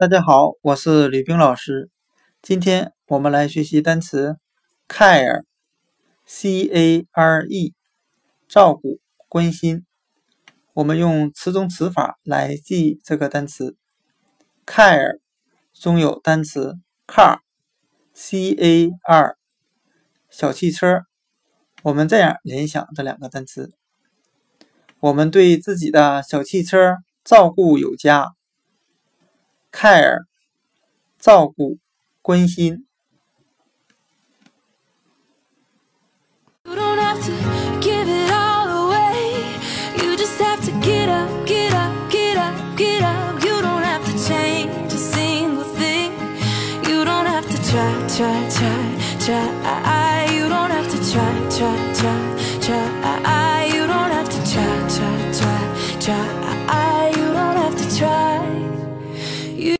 大家好，我是吕冰老师。今天我们来学习单词 care，c a r e，照顾、关心。我们用词中词法来记这个单词 care，中有单词 car，c a r，小汽车。我们这样联想这两个单词：我们对自己的小汽车照顾有加。care，照顾、关心。try